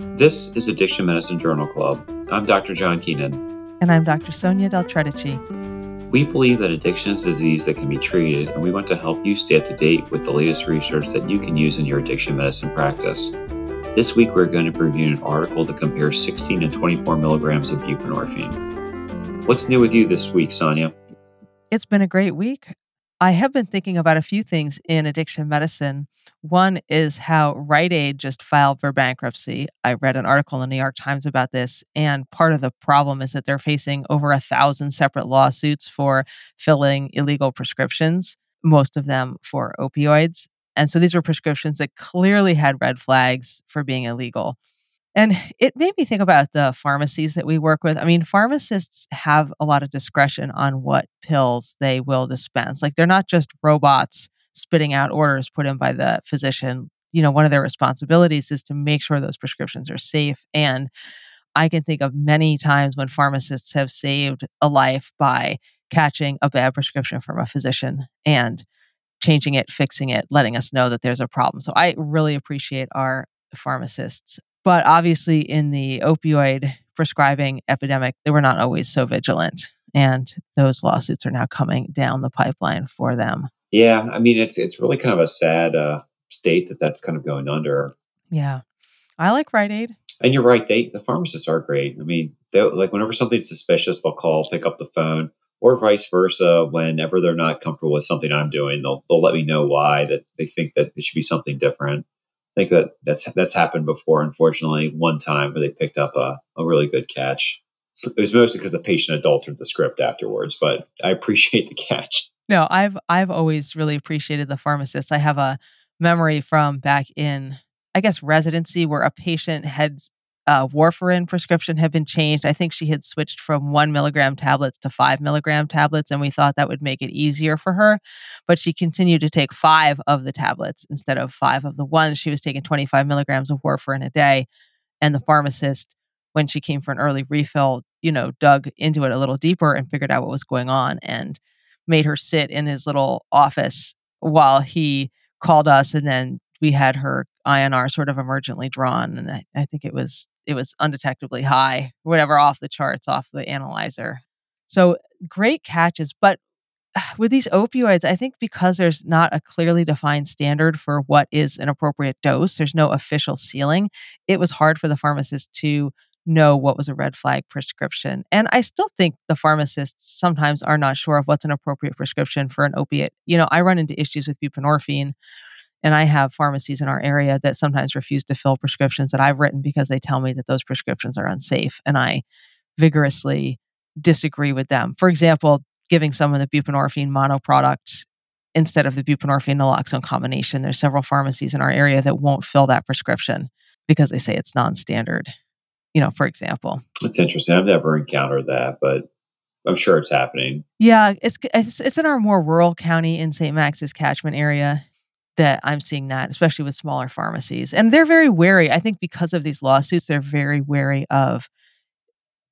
This is Addiction Medicine Journal Club. I'm Dr. John Keenan. And I'm Dr. Sonya Del Tredici. We believe that addiction is a disease that can be treated, and we want to help you stay up to date with the latest research that you can use in your addiction medicine practice. This week, we're going to be reviewing an article that compares 16 and 24 milligrams of buprenorphine. What's new with you this week, Sonya? It's been a great week. I have been thinking about a few things in addiction medicine. One is how Rite Aid just filed for bankruptcy. I read an article in the New York Times about this, and part of the problem is that they're facing over a thousand separate lawsuits for filling illegal prescriptions, most of them for opioids. And so these were prescriptions that clearly had red flags for being illegal. And it made me think about the pharmacies that we work with. I mean, pharmacists have a lot of discretion on what pills they will dispense. Like they're not just robots spitting out orders put in by the physician. You know, one of their responsibilities is to make sure those prescriptions are safe. And I can think of many times when pharmacists have saved a life by catching a bad prescription from a physician and changing it, fixing it, letting us know that there's a problem. So I really appreciate our pharmacists but obviously, in the opioid prescribing epidemic, they were not always so vigilant. And those lawsuits are now coming down the pipeline for them. Yeah. I mean, it's, it's really kind of a sad uh, state that that's kind of going under. Yeah. I like Rite Aid. And you're right. They, the pharmacists are great. I mean, like whenever something's suspicious, they'll call, pick up the phone, or vice versa. Whenever they're not comfortable with something I'm doing, they'll, they'll let me know why that they think that it should be something different. I think that that's that's happened before. Unfortunately, one time where they picked up a, a really good catch. It was mostly because the patient adulterated the script afterwards, but I appreciate the catch. No, I've I've always really appreciated the pharmacist. I have a memory from back in I guess residency where a patient had uh, warfarin prescription had been changed. I think she had switched from one milligram tablets to five milligram tablets, and we thought that would make it easier for her. But she continued to take five of the tablets instead of five of the ones. She was taking 25 milligrams of warfarin a day. And the pharmacist, when she came for an early refill, you know, dug into it a little deeper and figured out what was going on and made her sit in his little office while he called us and then we had her INR sort of emergently drawn, and I, I think it was it was undetectably high, whatever off the charts, off the analyzer. So great catches, but with these opioids, I think because there's not a clearly defined standard for what is an appropriate dose, there's no official ceiling. It was hard for the pharmacist to know what was a red flag prescription. And I still think the pharmacists sometimes are not sure of what's an appropriate prescription for an opiate. You know, I run into issues with buprenorphine and I have pharmacies in our area that sometimes refuse to fill prescriptions that I've written because they tell me that those prescriptions are unsafe. And I vigorously disagree with them. For example, giving someone the buprenorphine mono product instead of the buprenorphine naloxone combination. There's several pharmacies in our area that won't fill that prescription because they say it's non-standard. You know, for example. It's interesting. I've never encountered that, but I'm sure it's happening. Yeah, it's it's, it's in our more rural county in St. Max's catchment area that I'm seeing that, especially with smaller pharmacies. And they're very wary. I think because of these lawsuits, they're very wary of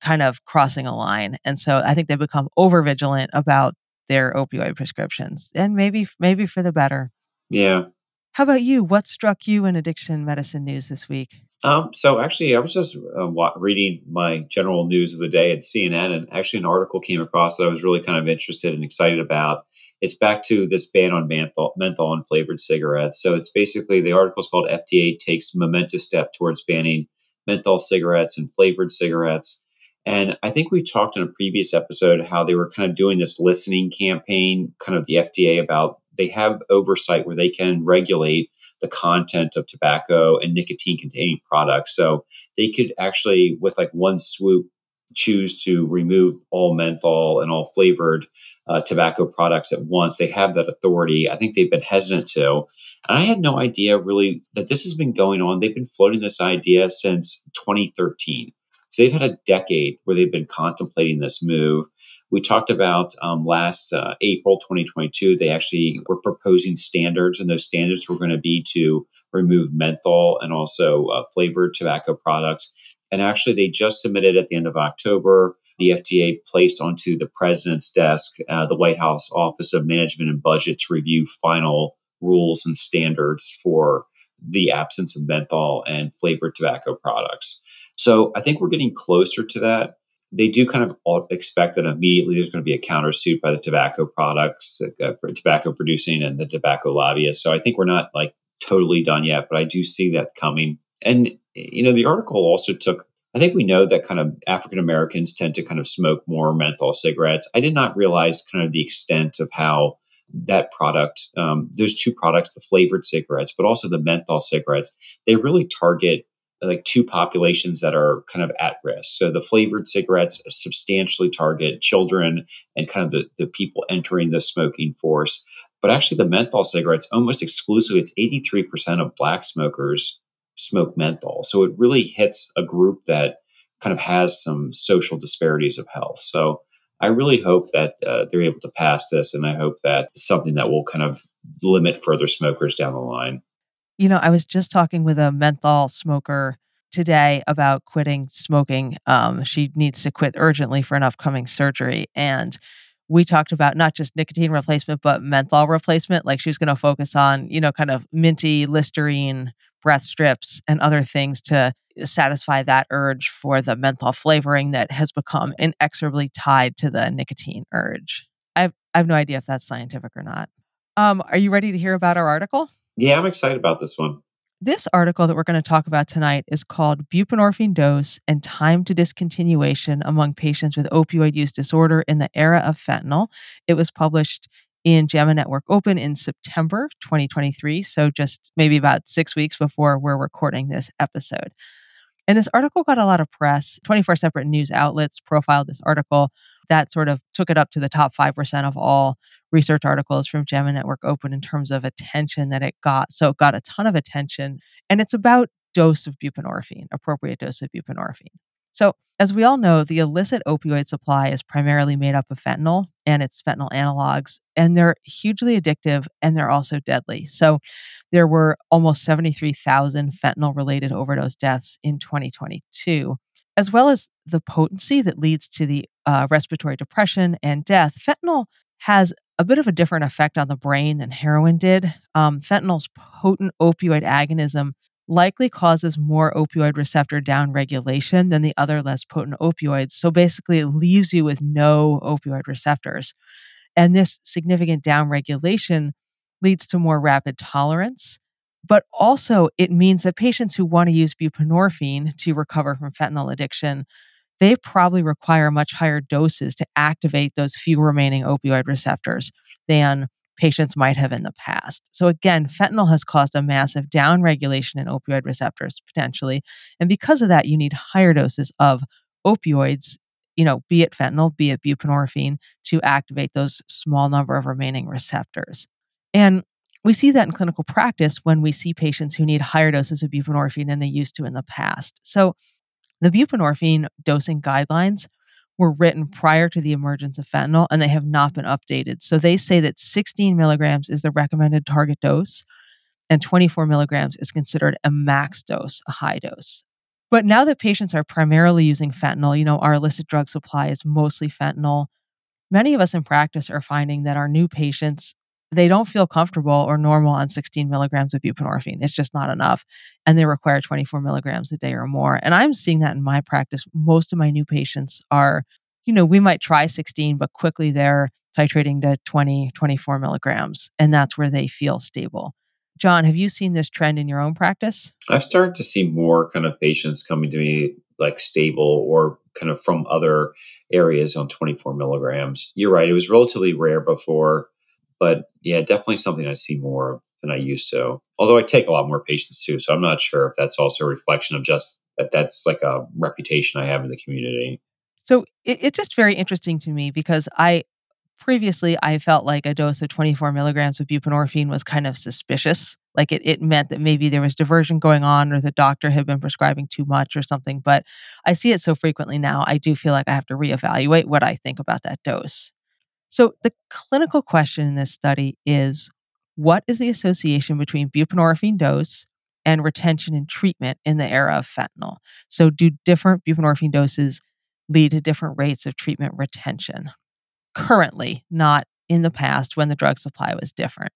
kind of crossing a line. And so I think they become over vigilant about their opioid prescriptions and maybe maybe for the better. Yeah. How about you? What struck you in addiction medicine news this week? Um, so actually, I was just uh, reading my general news of the day at CNN, and actually, an article came across that I was really kind of interested and excited about. It's back to this ban on menthol, menthol and flavored cigarettes. So it's basically the article is called "FDA takes momentous step towards banning menthol cigarettes and flavored cigarettes." And I think we talked in a previous episode how they were kind of doing this listening campaign, kind of the FDA about they have oversight where they can regulate the content of tobacco and nicotine containing products. So they could actually, with like one swoop, choose to remove all menthol and all flavored uh, tobacco products at once. They have that authority. I think they've been hesitant to. And I had no idea really that this has been going on. They've been floating this idea since 2013. So they've had a decade where they've been contemplating this move. We talked about um, last uh, April 2022, they actually were proposing standards, and those standards were going to be to remove menthol and also uh, flavored tobacco products. And actually, they just submitted at the end of October. The FDA placed onto the president's desk uh, the White House Office of Management and Budget to review final rules and standards for the absence of menthol and flavored tobacco products. So I think we're getting closer to that. They do kind of expect that immediately there's going to be a countersuit by the tobacco products, uh, tobacco producing, and the tobacco lobbyists. So I think we're not like totally done yet, but I do see that coming. And you know, the article also took. I think we know that kind of African Americans tend to kind of smoke more menthol cigarettes. I did not realize kind of the extent of how that product, um, those two products, the flavored cigarettes, but also the menthol cigarettes, they really target like two populations that are kind of at risk. So the flavored cigarettes substantially target children and kind of the, the people entering the smoking force. But actually, the menthol cigarettes, almost exclusively, it's 83% of black smokers smoke menthol. So it really hits a group that kind of has some social disparities of health. So I really hope that uh, they're able to pass this, and I hope that it's something that will kind of limit further smokers down the line. You know, I was just talking with a menthol smoker today about quitting smoking. Um, she needs to quit urgently for an upcoming surgery. And we talked about not just nicotine replacement, but menthol replacement. Like she was going to focus on, you know, kind of minty Listerine breath strips and other things to satisfy that urge for the menthol flavoring that has become inexorably tied to the nicotine urge. I've, I have no idea if that's scientific or not. Um, are you ready to hear about our article? Yeah, I'm excited about this one. This article that we're going to talk about tonight is called Buprenorphine Dose and Time to Discontinuation Among Patients with Opioid Use Disorder in the Era of Fentanyl. It was published in JAMA Network Open in September 2023, so just maybe about six weeks before we're recording this episode. And this article got a lot of press. 24 separate news outlets profiled this article. That sort of took it up to the top 5% of all research articles from JAMA Network Open in terms of attention that it got. So it got a ton of attention. And it's about dose of buprenorphine, appropriate dose of buprenorphine. So, as we all know, the illicit opioid supply is primarily made up of fentanyl and its fentanyl analogs, and they're hugely addictive and they're also deadly. So, there were almost 73,000 fentanyl related overdose deaths in 2022. As well as the potency that leads to the uh, respiratory depression and death, fentanyl has a bit of a different effect on the brain than heroin did. Um, fentanyl's potent opioid agonism likely causes more opioid receptor downregulation than the other less potent opioids. So basically, it leaves you with no opioid receptors. And this significant downregulation leads to more rapid tolerance. But also, it means that patients who want to use buprenorphine to recover from fentanyl addiction, they probably require much higher doses to activate those few remaining opioid receptors than patients might have in the past. So again, fentanyl has caused a massive downregulation in opioid receptors potentially. And because of that, you need higher doses of opioids, you know, be it fentanyl, be it buprenorphine, to activate those small number of remaining receptors. And we see that in clinical practice when we see patients who need higher doses of buprenorphine than they used to in the past. So the buprenorphine dosing guidelines were written prior to the emergence of fentanyl and they have not been updated. So they say that 16 milligrams is the recommended target dose and 24 milligrams is considered a max dose, a high dose. But now that patients are primarily using fentanyl, you know, our illicit drug supply is mostly fentanyl. Many of us in practice are finding that our new patients they don't feel comfortable or normal on 16 milligrams of buprenorphine. It's just not enough. And they require 24 milligrams a day or more. And I'm seeing that in my practice. Most of my new patients are, you know, we might try 16, but quickly they're titrating to 20, 24 milligrams. And that's where they feel stable. John, have you seen this trend in your own practice? I've started to see more kind of patients coming to me like stable or kind of from other areas on 24 milligrams. You're right. It was relatively rare before but yeah, definitely something I see more of than I used to. Although I take a lot more patients too, so I'm not sure if that's also a reflection of just that that's like a reputation I have in the community. So it, it's just very interesting to me because I previously I felt like a dose of 24 milligrams of buprenorphine was kind of suspicious. Like it, it meant that maybe there was diversion going on or the doctor had been prescribing too much or something. But I see it so frequently now, I do feel like I have to reevaluate what I think about that dose. So, the clinical question in this study is what is the association between buprenorphine dose and retention and treatment in the era of fentanyl? So, do different buprenorphine doses lead to different rates of treatment retention? Currently, not in the past when the drug supply was different.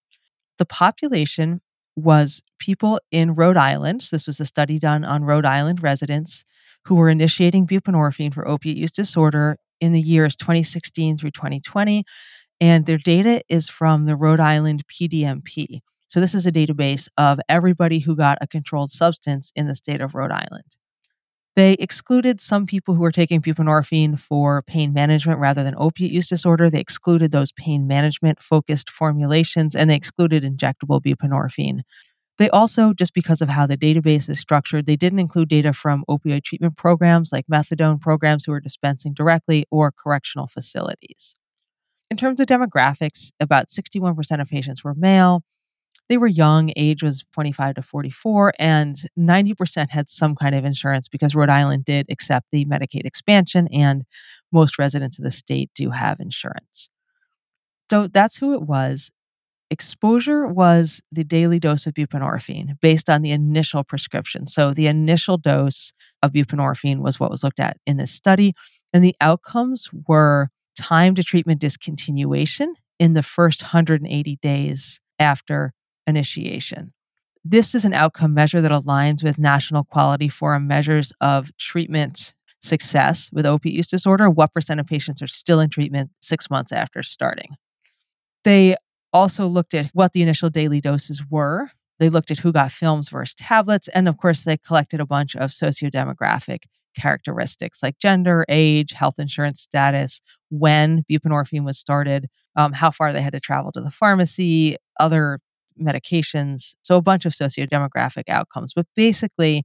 The population was people in Rhode Island. So this was a study done on Rhode Island residents who were initiating buprenorphine for opiate use disorder in the years 2016 through 2020. And their data is from the Rhode Island PDMP. So this is a database of everybody who got a controlled substance in the state of Rhode Island. They excluded some people who were taking buprenorphine for pain management rather than opiate use disorder. They excluded those pain management focused formulations and they excluded injectable buprenorphine. They also, just because of how the database is structured, they didn't include data from opioid treatment programs like methadone programs who are dispensing directly or correctional facilities. In terms of demographics, about 61% of patients were male. They were young, age was 25 to 44, and 90% had some kind of insurance because Rhode Island did accept the Medicaid expansion, and most residents of the state do have insurance. So that's who it was. Exposure was the daily dose of buprenorphine based on the initial prescription. So the initial dose of buprenorphine was what was looked at in this study. And the outcomes were time to treatment discontinuation in the first 180 days after initiation. This is an outcome measure that aligns with National Quality Forum measures of treatment success with opiate use disorder. What percent of patients are still in treatment six months after starting? They also looked at what the initial daily doses were. They looked at who got films versus tablets. And of course, they collected a bunch of sociodemographic characteristics like gender, age, health insurance status, when buprenorphine was started, um, how far they had to travel to the pharmacy, other medications. So, a bunch of sociodemographic outcomes. But basically,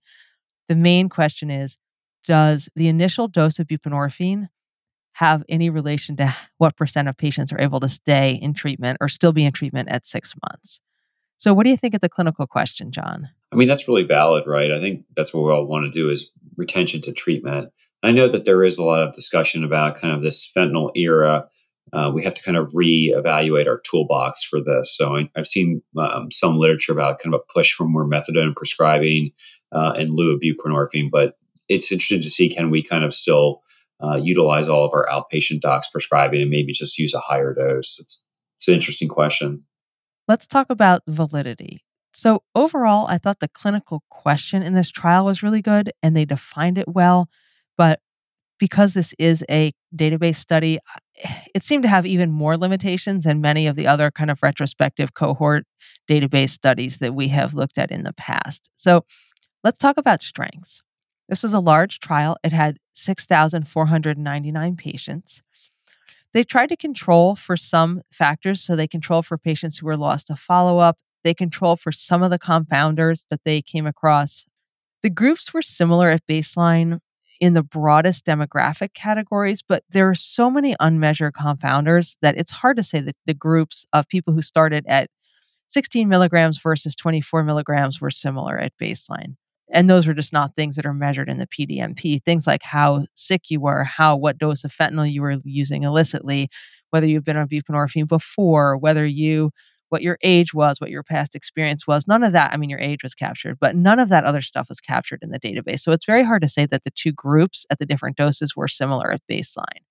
the main question is Does the initial dose of buprenorphine have any relation to what percent of patients are able to stay in treatment or still be in treatment at six months. So, what do you think of the clinical question, John? I mean, that's really valid, right? I think that's what we all want to do is retention to treatment. I know that there is a lot of discussion about kind of this fentanyl era. Uh, we have to kind of reevaluate our toolbox for this. So I, have seen um, some literature about kind of a push for more methadone prescribing uh, in lieu of buprenorphine, but it's interesting to see can we kind of still uh, utilize all of our outpatient docs prescribing and maybe just use a higher dose? It's, it's an interesting question. Let's talk about validity. So, overall, I thought the clinical question in this trial was really good and they defined it well. But because this is a database study, it seemed to have even more limitations than many of the other kind of retrospective cohort database studies that we have looked at in the past. So, let's talk about strengths. This was a large trial. It had 6,499 patients. They tried to control for some factors. So they control for patients who were lost to follow up. They control for some of the confounders that they came across. The groups were similar at baseline in the broadest demographic categories, but there are so many unmeasured confounders that it's hard to say that the groups of people who started at 16 milligrams versus 24 milligrams were similar at baseline and those are just not things that are measured in the PDMP. Things like how sick you were, how what dose of fentanyl you were using illicitly, whether you've been on buprenorphine before, whether you what your age was, what your past experience was. None of that, I mean, your age was captured, but none of that other stuff was captured in the database. So it's very hard to say that the two groups at the different doses were similar at baseline.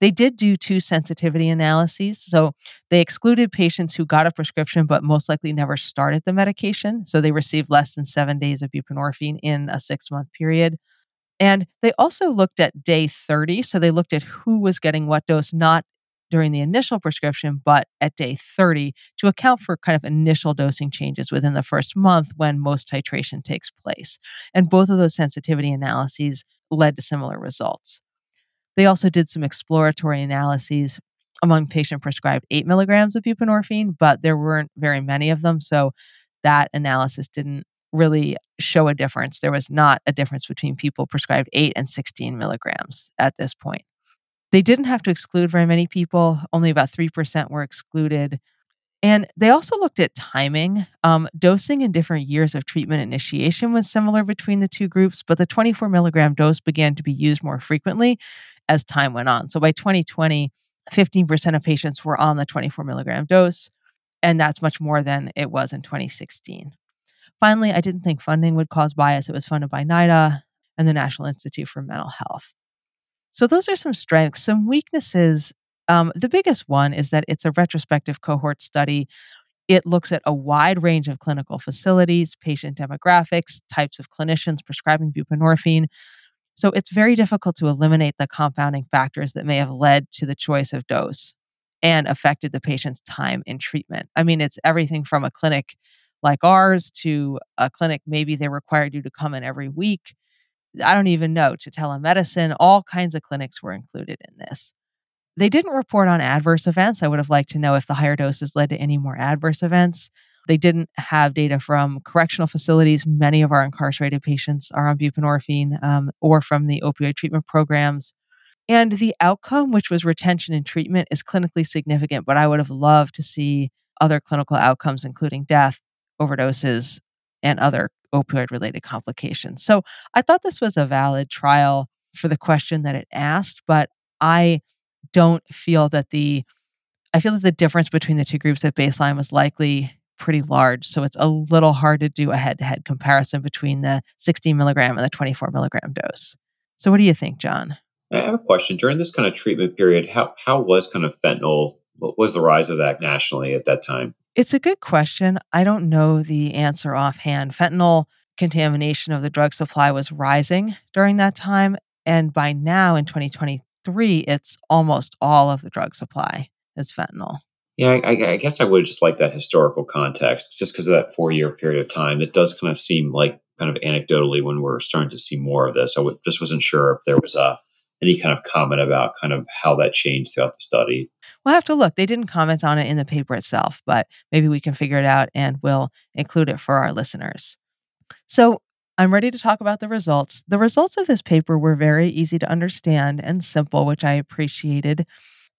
They did do two sensitivity analyses. So they excluded patients who got a prescription but most likely never started the medication. So they received less than seven days of buprenorphine in a six month period. And they also looked at day 30. So they looked at who was getting what dose, not during the initial prescription, but at day 30 to account for kind of initial dosing changes within the first month when most titration takes place. And both of those sensitivity analyses led to similar results. They also did some exploratory analyses among patient prescribed eight milligrams of buprenorphine, but there weren't very many of them. So that analysis didn't really show a difference. There was not a difference between people prescribed eight and 16 milligrams at this point. They didn't have to exclude very many people, only about 3% were excluded. And they also looked at timing. Um, dosing in different years of treatment initiation was similar between the two groups, but the 24 milligram dose began to be used more frequently as time went on. So by 2020, 15% of patients were on the 24 milligram dose, and that's much more than it was in 2016. Finally, I didn't think funding would cause bias. It was funded by NIDA and the National Institute for Mental Health. So those are some strengths. Some weaknesses um, the biggest one is that it's a retrospective cohort study. It looks at a wide range of clinical facilities, patient demographics, types of clinicians prescribing buprenorphine. So it's very difficult to eliminate the confounding factors that may have led to the choice of dose and affected the patient's time in treatment. I mean, it's everything from a clinic like ours to a clinic maybe they required you to come in every week. I don't even know to telemedicine. All kinds of clinics were included in this. They didn't report on adverse events. I would have liked to know if the higher doses led to any more adverse events. They didn't have data from correctional facilities. Many of our incarcerated patients are on buprenorphine um, or from the opioid treatment programs. And the outcome, which was retention and treatment, is clinically significant, but I would have loved to see other clinical outcomes, including death, overdoses, and other opioid related complications. So I thought this was a valid trial for the question that it asked, but I don't feel that the I feel that the difference between the two groups at baseline was likely pretty large. So it's a little hard to do a head to head comparison between the 16 milligram and the 24 milligram dose. So what do you think, John? I have a question. During this kind of treatment period, how, how was kind of fentanyl, what was the rise of that nationally at that time? It's a good question. I don't know the answer offhand. Fentanyl contamination of the drug supply was rising during that time. And by now in 2023, it's almost all of the drug supply is fentanyl. Yeah, I, I guess I would just like that historical context, just because of that four year period of time. It does kind of seem like kind of anecdotally when we're starting to see more of this. I just wasn't sure if there was a any kind of comment about kind of how that changed throughout the study. We'll have to look. They didn't comment on it in the paper itself, but maybe we can figure it out and we'll include it for our listeners. So I'm ready to talk about the results. The results of this paper were very easy to understand and simple, which I appreciated.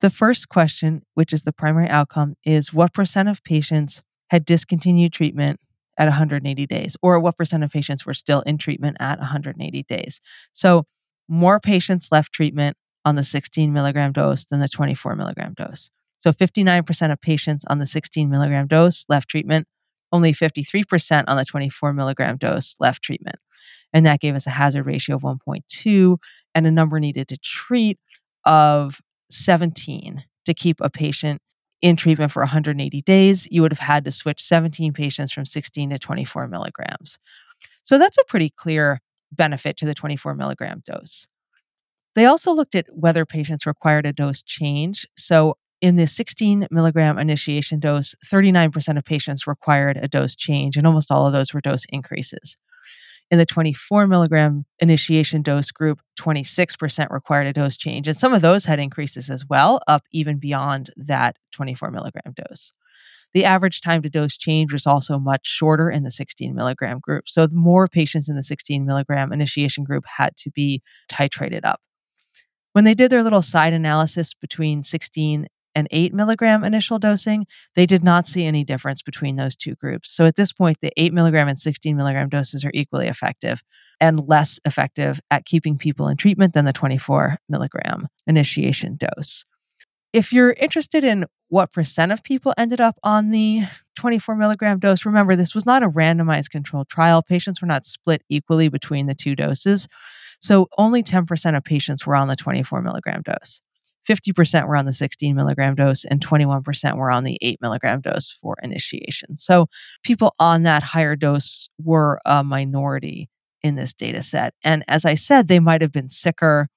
The first question, which is the primary outcome, is what percent of patients had discontinued treatment at 180 days, or what percent of patients were still in treatment at 180 days. So more patients left treatment on the 16 milligram dose than the 24 milligram dose. So 59% of patients on the 16 milligram dose left treatment, only 53% on the 24 milligram dose left treatment. And that gave us a hazard ratio of 1.2 and a number needed to treat of 17 to keep a patient in treatment for 180 days. You would have had to switch 17 patients from 16 to 24 milligrams. So that's a pretty clear benefit to the 24 milligram dose. They also looked at whether patients required a dose change. So, in the 16 milligram initiation dose, 39% of patients required a dose change, and almost all of those were dose increases. In the 24 milligram initiation dose group, 26% required a dose change. And some of those had increases as well, up even beyond that 24 milligram dose. The average time to dose change was also much shorter in the 16 milligram group. So, more patients in the 16 milligram initiation group had to be titrated up. When they did their little side analysis between 16 and 8 milligram initial dosing, they did not see any difference between those two groups. So, at this point, the 8 milligram and 16 milligram doses are equally effective and less effective at keeping people in treatment than the 24 milligram initiation dose. If you're interested in what percent of people ended up on the 24 milligram dose, remember this was not a randomized controlled trial. Patients were not split equally between the two doses. So only 10% of patients were on the 24 milligram dose. 50% were on the 16 milligram dose and 21% were on the 8 milligram dose for initiation. So people on that higher dose were a minority in this data set. And as I said, they might have been sicker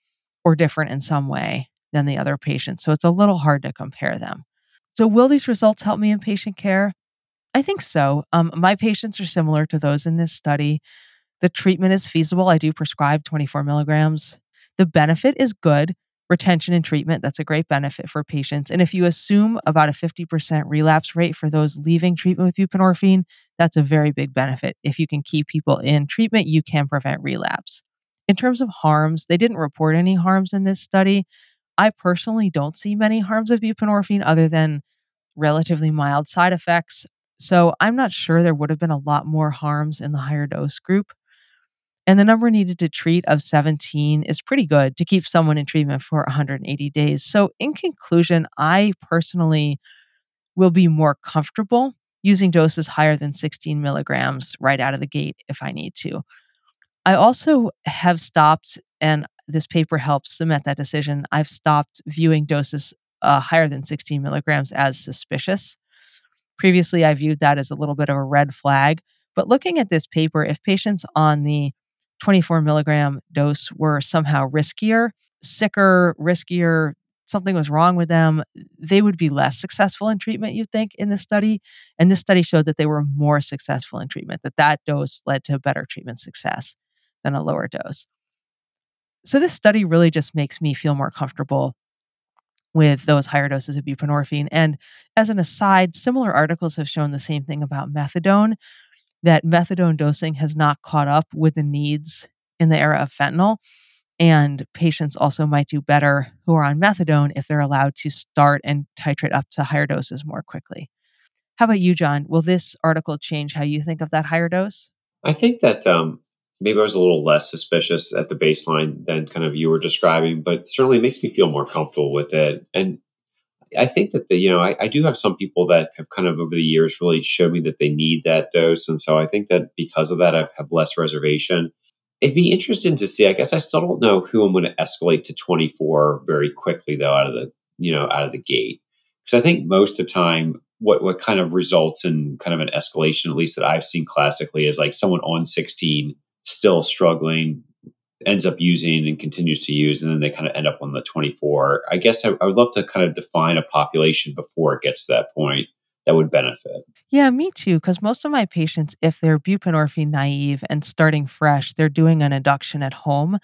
or different in some way than the other patients. So it's a little hard to compare them. So, will these results help me in patient care? I think so. Um, my patients are similar to those in this study. The treatment is feasible. I do prescribe 24 milligrams. The benefit is good. Retention and treatment, that's a great benefit for patients. And if you assume about a 50% relapse rate for those leaving treatment with buprenorphine, that's a very big benefit. If you can keep people in treatment, you can prevent relapse. In terms of harms, they didn't report any harms in this study. I personally don't see many harms of buprenorphine other than relatively mild side effects. So I'm not sure there would have been a lot more harms in the higher dose group. And the number needed to treat of 17 is pretty good to keep someone in treatment for 180 days. So, in conclusion, I personally will be more comfortable using doses higher than 16 milligrams right out of the gate if I need to. I also have stopped, and this paper helps cement that decision. I've stopped viewing doses uh, higher than 16 milligrams as suspicious. Previously, I viewed that as a little bit of a red flag. But looking at this paper, if patients on the 24 milligram dose were somehow riskier, sicker, riskier, something was wrong with them, they would be less successful in treatment, you'd think, in this study. And this study showed that they were more successful in treatment, that that dose led to better treatment success than a lower dose. So this study really just makes me feel more comfortable with those higher doses of buprenorphine. And as an aside, similar articles have shown the same thing about methadone that methadone dosing has not caught up with the needs in the era of fentanyl. And patients also might do better who are on methadone if they're allowed to start and titrate up to higher doses more quickly. How about you, John? Will this article change how you think of that higher dose? I think that um, maybe I was a little less suspicious at the baseline than kind of you were describing, but certainly makes me feel more comfortable with it. And I think that the, you know, I, I, do have some people that have kind of over the years really showed me that they need that dose. And so I think that because of that, I have less reservation. It'd be interesting to see. I guess I still don't know who I'm going to escalate to 24 very quickly, though, out of the, you know, out of the gate. Because I think most of the time, what, what kind of results in kind of an escalation, at least that I've seen classically, is like someone on 16 still struggling, ends up using and continues to use, and then they kind of end up on the 24. I guess I, I would love to kind of define a population before it gets to that point that would benefit. Yeah, me too. Because most of my patients, if they're buprenorphine naive and starting fresh, they're doing an induction at home.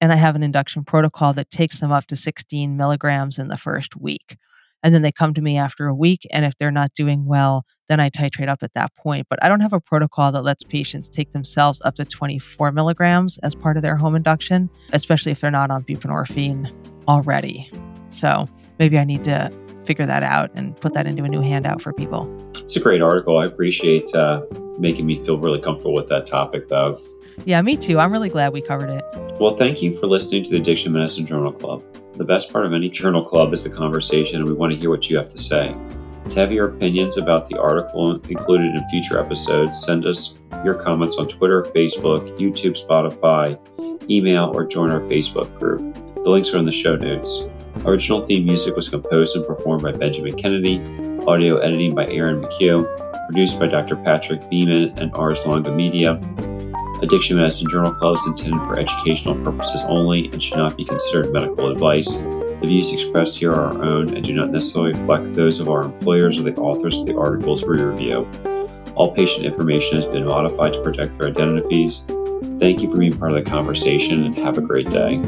And I have an induction protocol that takes them up to 16 milligrams in the first week. And then they come to me after a week. And if they're not doing well, then I titrate up at that point. But I don't have a protocol that lets patients take themselves up to 24 milligrams as part of their home induction, especially if they're not on buprenorphine already. So maybe I need to figure that out and put that into a new handout for people. It's a great article. I appreciate uh, making me feel really comfortable with that topic, though. Yeah, me too. I'm really glad we covered it. Well, thank you for listening to the Addiction Medicine Journal Club. The best part of any journal club is the conversation, and we want to hear what you have to say. To have your opinions about the article included in future episodes, send us your comments on Twitter, Facebook, YouTube, Spotify, email, or join our Facebook group. The links are in the show notes. Original theme music was composed and performed by Benjamin Kennedy, audio editing by Erin McCue, produced by Dr. Patrick Beeman and Ars Longa Media. Addiction Medicine Journal Club is intended for educational purposes only and should not be considered medical advice. The views expressed here are our own and do not necessarily reflect those of our employers or the authors of the articles we review. All patient information has been modified to protect their identities. Thank you for being part of the conversation and have a great day.